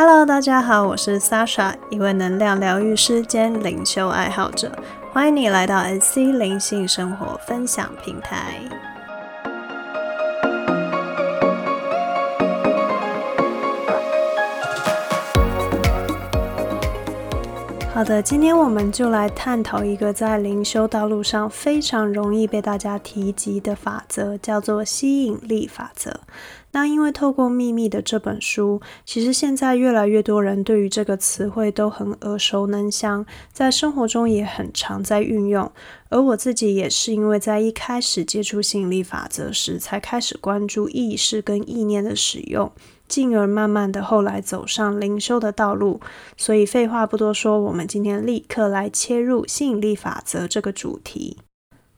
Hello，大家好，我是 Sasha，一位能量疗愈师兼灵修爱好者，欢迎你来到 SC 灵性生活分享平台。好的，今天我们就来探讨一个在灵修道路上非常容易被大家提及的法则，叫做吸引力法则。那因为透过《秘密》的这本书，其实现在越来越多人对于这个词汇都很耳熟能详，在生活中也很常在运用。而我自己也是因为在一开始接触吸引力法则时，才开始关注意识跟意念的使用。进而慢慢的后来走上灵修的道路，所以废话不多说，我们今天立刻来切入吸引力法则这个主题。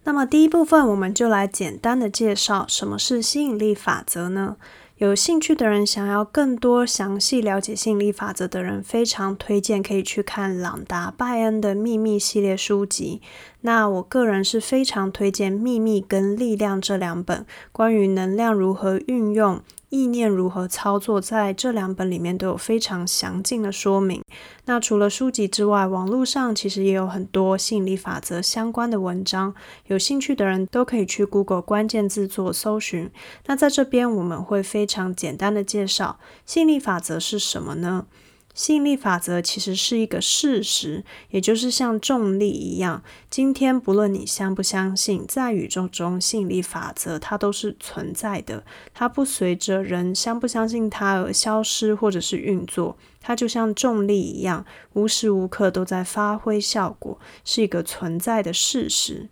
那么第一部分，我们就来简单的介绍什么是吸引力法则呢？有兴趣的人，想要更多详细了解吸引力法则的人，非常推荐可以去看朗达·拜恩的《秘密》系列书籍。那我个人是非常推荐《秘密》跟《力量》这两本关于能量如何运用。意念如何操作，在这两本里面都有非常详尽的说明。那除了书籍之外，网络上其实也有很多吸引力法则相关的文章，有兴趣的人都可以去 Google 关键字做搜寻。那在这边我们会非常简单的介绍吸引力法则是什么呢？吸引力法则其实是一个事实，也就是像重力一样。今天不论你相不相信，在宇宙中吸引力法则它都是存在的，它不随着人相不相信它而消失或者是运作。它就像重力一样，无时无刻都在发挥效果，是一个存在的事实。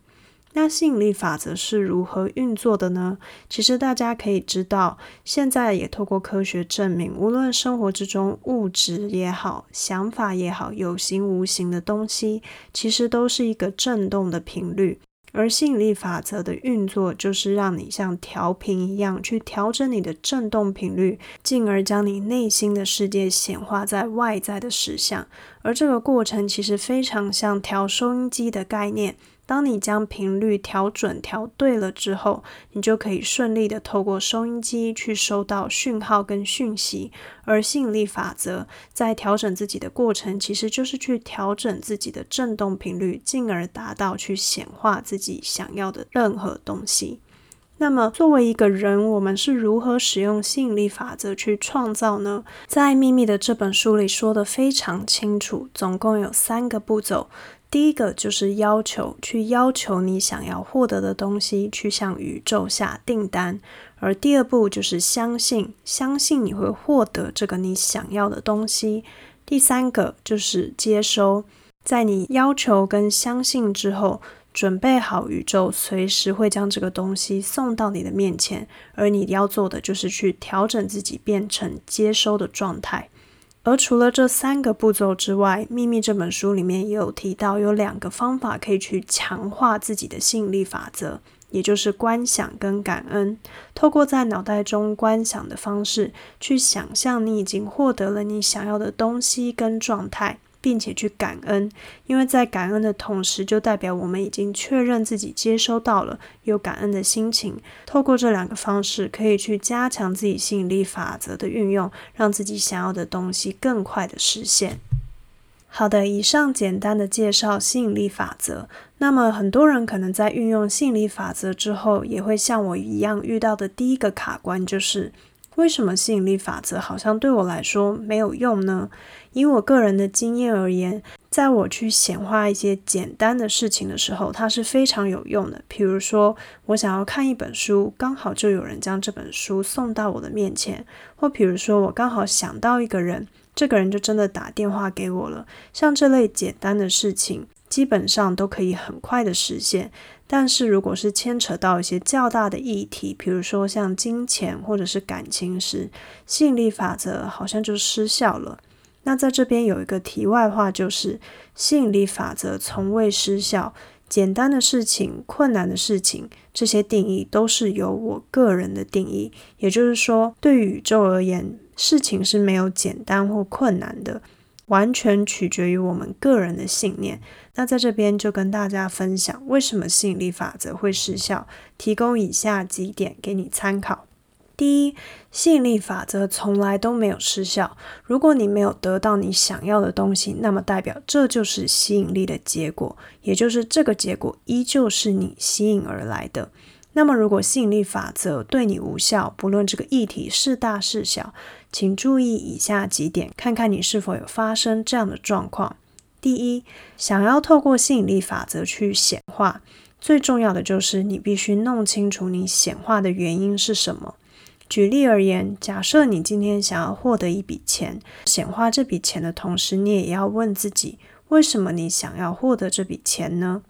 那吸引力法则是如何运作的呢？其实大家可以知道，现在也透过科学证明，无论生活之中物质也好，想法也好，有形无形的东西，其实都是一个振动的频率。而吸引力法则的运作，就是让你像调频一样，去调整你的振动频率，进而将你内心的世界显化在外在的实相。而这个过程其实非常像调收音机的概念。当你将频率调准、调对了之后，你就可以顺利的透过收音机去收到讯号跟讯息。而吸引力法则在调整自己的过程，其实就是去调整自己的振动频率，进而达到去显化自己想要的任何东西。那么，作为一个人，我们是如何使用吸引力法则去创造呢？在《秘密》的这本书里说的非常清楚，总共有三个步骤。第一个就是要求，去要求你想要获得的东西，去向宇宙下订单；而第二步就是相信，相信你会获得这个你想要的东西；第三个就是接收，在你要求跟相信之后，准备好宇宙随时会将这个东西送到你的面前，而你要做的就是去调整自己，变成接收的状态。而除了这三个步骤之外，《秘密》这本书里面也有提到，有两个方法可以去强化自己的吸引力法则，也就是观想跟感恩。透过在脑袋中观想的方式，去想象你已经获得了你想要的东西跟状态。并且去感恩，因为在感恩的同时，就代表我们已经确认自己接收到了有感恩的心情。透过这两个方式，可以去加强自己吸引力法则的运用，让自己想要的东西更快的实现。好的，以上简单的介绍吸引力法则。那么很多人可能在运用吸引力法则之后，也会像我一样遇到的第一个卡关就是。为什么吸引力法则好像对我来说没有用呢？以我个人的经验而言，在我去显化一些简单的事情的时候，它是非常有用的。比如说，我想要看一本书，刚好就有人将这本书送到我的面前；或比如说，我刚好想到一个人，这个人就真的打电话给我了。像这类简单的事情。基本上都可以很快的实现，但是如果是牵扯到一些较大的议题，比如说像金钱或者是感情时，吸引力法则好像就失效了。那在这边有一个题外话，就是吸引力法则从未失效。简单的事情、困难的事情，这些定义都是由我个人的定义，也就是说，对宇宙而言，事情是没有简单或困难的。完全取决于我们个人的信念。那在这边就跟大家分享，为什么吸引力法则会失效，提供以下几点给你参考。第一，吸引力法则从来都没有失效。如果你没有得到你想要的东西，那么代表这就是吸引力的结果，也就是这个结果依旧是你吸引而来的。那么，如果吸引力法则对你无效，不论这个议题是大是小，请注意以下几点，看看你是否有发生这样的状况。第一，想要透过吸引力法则去显化，最重要的就是你必须弄清楚你显化的原因是什么。举例而言，假设你今天想要获得一笔钱，显化这笔钱的同时，你也要问自己，为什么你想要获得这笔钱呢？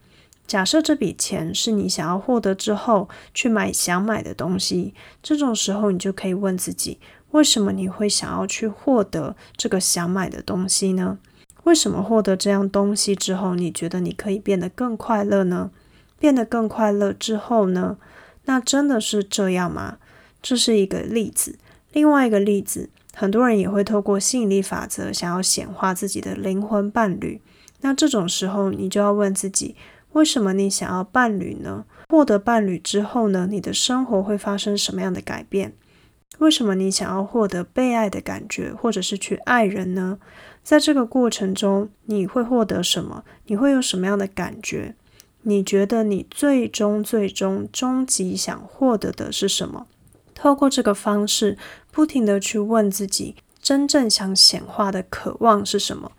假设这笔钱是你想要获得之后去买想买的东西，这种时候你就可以问自己，为什么你会想要去获得这个想买的东西呢？为什么获得这样东西之后，你觉得你可以变得更快乐呢？变得更快乐之后呢？那真的是这样吗？这是一个例子，另外一个例子，很多人也会透过吸引力法则想要显化自己的灵魂伴侣。那这种时候，你就要问自己：为什么你想要伴侣呢？获得伴侣之后呢？你的生活会发生什么样的改变？为什么你想要获得被爱的感觉，或者是去爱人呢？在这个过程中，你会获得什么？你会有什么样的感觉？你觉得你最终、最终、终极想获得的是什么？透过这个方式，不停的去问自己，真正想显化的渴望是什么？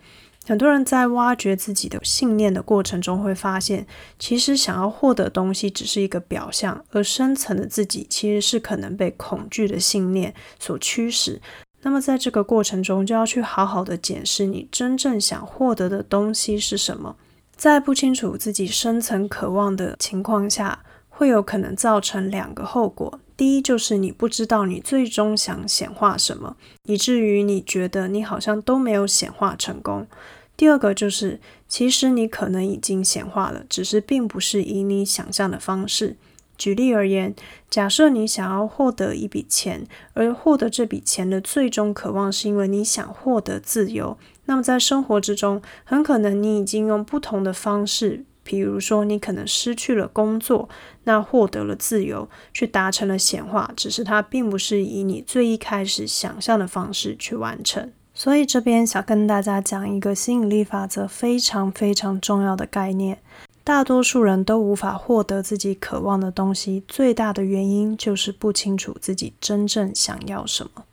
很多人在挖掘自己的信念的过程中，会发现，其实想要获得东西只是一个表象，而深层的自己其实是可能被恐惧的信念所驱使。那么在这个过程中，就要去好好的检视你真正想获得的东西是什么。在不清楚自己深层渴望的情况下，会有可能造成两个后果。第一就是你不知道你最终想显化什么，以至于你觉得你好像都没有显化成功。第二个就是其实你可能已经显化了，只是并不是以你想象的方式。举例而言，假设你想要获得一笔钱，而获得这笔钱的最终渴望是因为你想获得自由，那么在生活之中，很可能你已经用不同的方式。比如说，你可能失去了工作，那获得了自由，去达成了显化，只是它并不是以你最一开始想象的方式去完成。所以这边想跟大家讲一个吸引力法则非常非常重要的概念：大多数人都无法获得自己渴望的东西，最大的原因就是不清楚自己真正想要什么。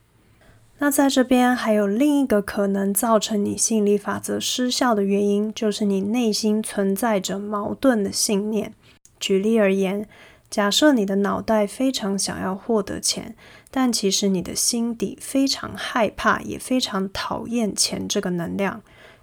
那在这边还有另一个可能造成你吸引力法则失效的原因，就是你内心存在着矛盾的信念。举例而言，假设你的脑袋非常想要获得钱，但其实你的心底非常害怕，也非常讨厌钱这个能量。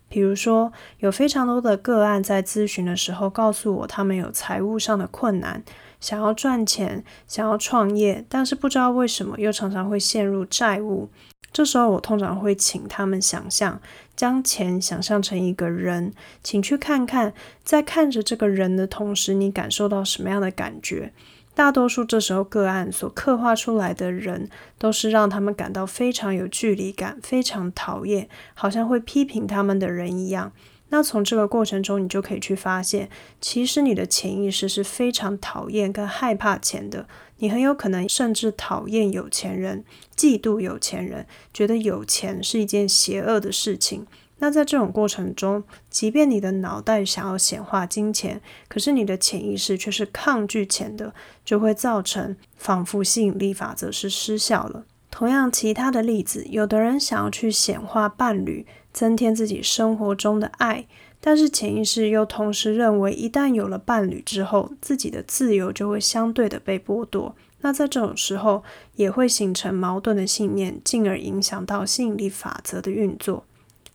比如说，有非常多的个案在咨询的时候告诉我，他们有财务上的困难，想要赚钱，想要创业，但是不知道为什么又常常会陷入债务。这时候，我通常会请他们想象，将钱想象成一个人，请去看看，在看着这个人的同时，你感受到什么样的感觉？大多数这时候个案所刻画出来的人，都是让他们感到非常有距离感、非常讨厌，好像会批评他们的人一样。那从这个过程中，你就可以去发现，其实你的潜意识是非常讨厌跟害怕钱的。你很有可能甚至讨厌有钱人，嫉妒有钱人，觉得有钱是一件邪恶的事情。那在这种过程中，即便你的脑袋想要显化金钱，可是你的潜意识却是抗拒钱的，就会造成仿佛吸引力法则是失效了。同样，其他的例子，有的人想要去显化伴侣。增添自己生活中的爱，但是潜意识又同时认为，一旦有了伴侣之后，自己的自由就会相对的被剥夺。那在这种时候，也会形成矛盾的信念，进而影响到吸引力法则的运作。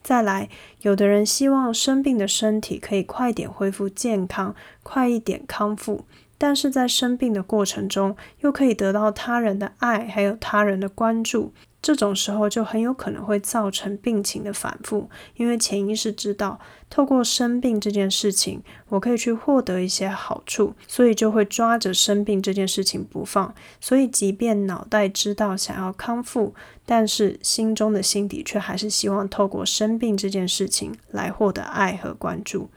再来，有的人希望生病的身体可以快点恢复健康，快一点康复，但是在生病的过程中，又可以得到他人的爱，还有他人的关注。这种时候就很有可能会造成病情的反复，因为潜意识知道透过生病这件事情，我可以去获得一些好处，所以就会抓着生病这件事情不放。所以，即便脑袋知道想要康复，但是心中的心底却还是希望透过生病这件事情来获得爱和关注。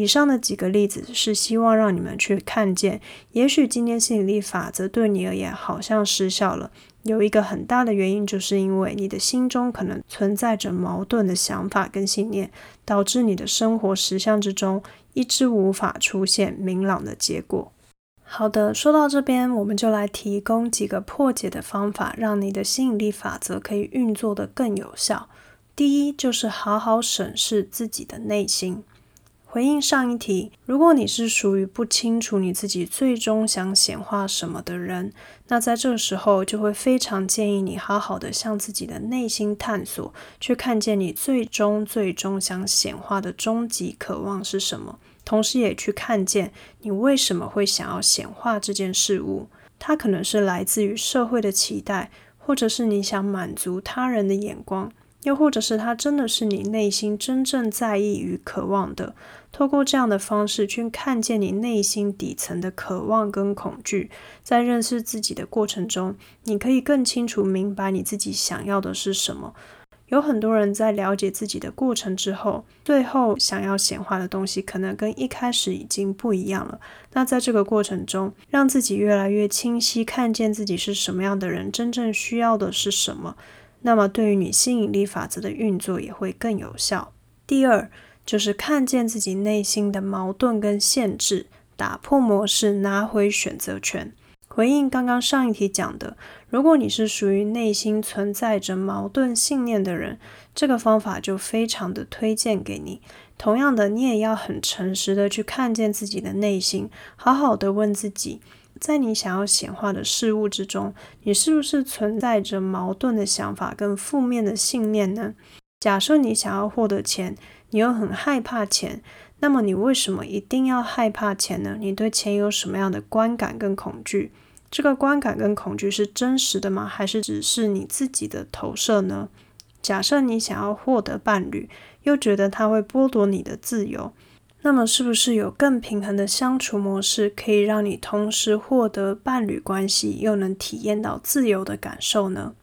以上的几个例子是希望让你们去看见，也许今天吸引力法则对你而言好像失效了。有一个很大的原因，就是因为你的心中可能存在着矛盾的想法跟信念，导致你的生活实相之中一直无法出现明朗的结果。好的，说到这边，我们就来提供几个破解的方法，让你的吸引力法则可以运作得更有效。第一，就是好好审视自己的内心。回应上一题，如果你是属于不清楚你自己最终想显化什么的人，那在这个时候就会非常建议你好好的向自己的内心探索，去看见你最终最终想显化的终极渴望是什么，同时也去看见你为什么会想要显化这件事物。它可能是来自于社会的期待，或者是你想满足他人的眼光。又或者是它真的是你内心真正在意与渴望的，透过这样的方式去看见你内心底层的渴望跟恐惧，在认识自己的过程中，你可以更清楚明白你自己想要的是什么。有很多人在了解自己的过程之后，最后想要显化的东西可能跟一开始已经不一样了。那在这个过程中，让自己越来越清晰，看见自己是什么样的人，真正需要的是什么。那么，对于你吸引力法则的运作也会更有效。第二，就是看见自己内心的矛盾跟限制，打破模式，拿回选择权。回应刚刚上一题讲的，如果你是属于内心存在着矛盾信念的人，这个方法就非常的推荐给你。同样的，你也要很诚实的去看见自己的内心，好好的问自己。在你想要显化的事物之中，你是不是存在着矛盾的想法跟负面的信念呢？假设你想要获得钱，你又很害怕钱，那么你为什么一定要害怕钱呢？你对钱有什么样的观感跟恐惧？这个观感跟恐惧是真实的吗？还是只是你自己的投射呢？假设你想要获得伴侣，又觉得他会剥夺你的自由。那么，是不是有更平衡的相处模式，可以让你同时获得伴侣关系，又能体验到自由的感受呢？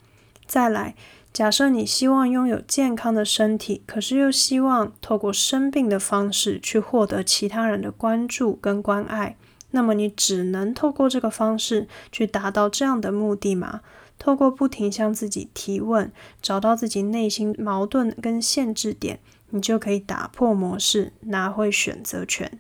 再来，假设你希望拥有健康的身体，可是又希望透过生病的方式去获得其他人的关注跟关爱，那么你只能透过这个方式去达到这样的目的吗？透过不停向自己提问，找到自己内心矛盾跟限制点。你就可以打破模式，拿回选择权。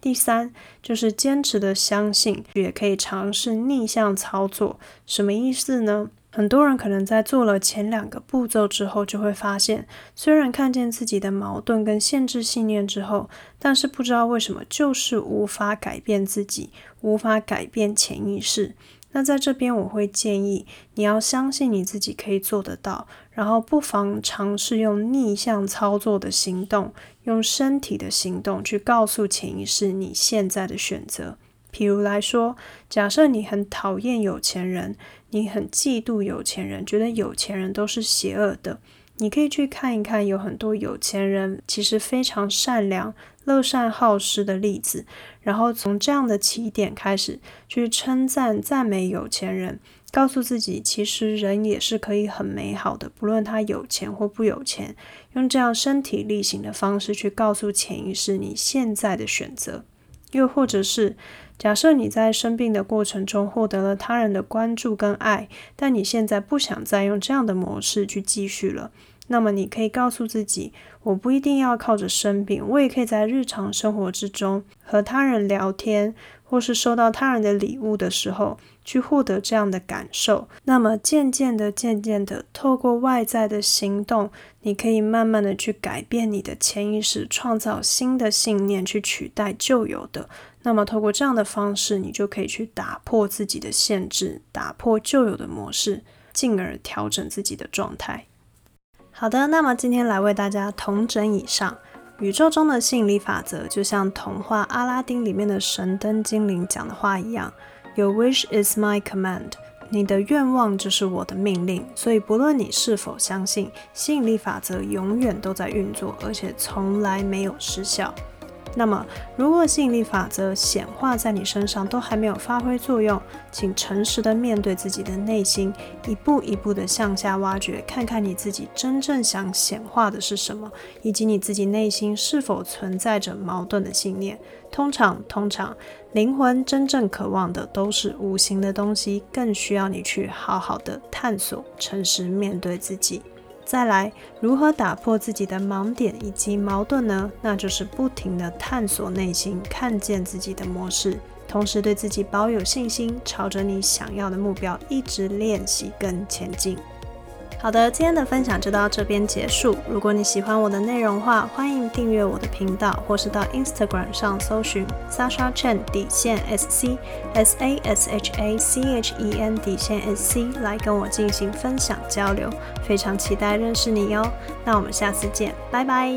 第三，就是坚持的相信，也可以尝试逆向操作。什么意思呢？很多人可能在做了前两个步骤之后，就会发现，虽然看见自己的矛盾跟限制信念之后，但是不知道为什么就是无法改变自己，无法改变潜意识。那在这边，我会建议你要相信你自己可以做得到，然后不妨尝试用逆向操作的行动，用身体的行动去告诉潜意识你现在的选择。譬如来说，假设你很讨厌有钱人，你很嫉妒有钱人，觉得有钱人都是邪恶的，你可以去看一看，有很多有钱人其实非常善良。乐善好施的例子，然后从这样的起点开始去称赞、赞美有钱人，告诉自己，其实人也是可以很美好的，不论他有钱或不有钱。用这样身体力行的方式去告诉潜意识你现在的选择。又或者是假设你在生病的过程中获得了他人的关注跟爱，但你现在不想再用这样的模式去继续了。那么你可以告诉自己，我不一定要靠着生病，我也可以在日常生活之中和他人聊天，或是收到他人的礼物的时候，去获得这样的感受。那么渐渐的、渐渐的，透过外在的行动，你可以慢慢的去改变你的潜意识，创造新的信念去取代旧有的。那么透过这样的方式，你就可以去打破自己的限制，打破旧有的模式，进而调整自己的状态。好的，那么今天来为大家同整以上宇宙中的吸引力法则，就像童话《阿拉丁》里面的神灯精灵讲的话一样：“Your wish is my command。”你的愿望就是我的命令。所以，不论你是否相信，吸引力法则永远都在运作，而且从来没有失效。那么，如果吸引力法则显化在你身上都还没有发挥作用，请诚实的面对自己的内心，一步一步的向下挖掘，看看你自己真正想显化的是什么，以及你自己内心是否存在着矛盾的信念。通常，通常，灵魂真正渴望的都是无形的东西，更需要你去好好的探索，诚实面对自己。再来，如何打破自己的盲点以及矛盾呢？那就是不停地探索内心，看见自己的模式，同时对自己保有信心，朝着你想要的目标一直练习跟前进。好的，今天的分享就到这边结束。如果你喜欢我的内容的话，欢迎订阅我的频道，或是到 Instagram 上搜寻 Sasha Chen 底线 S C S A S H A C H E N 底线 S C 来跟我进行分享交流。非常期待认识你哟。那我们下次见，拜拜。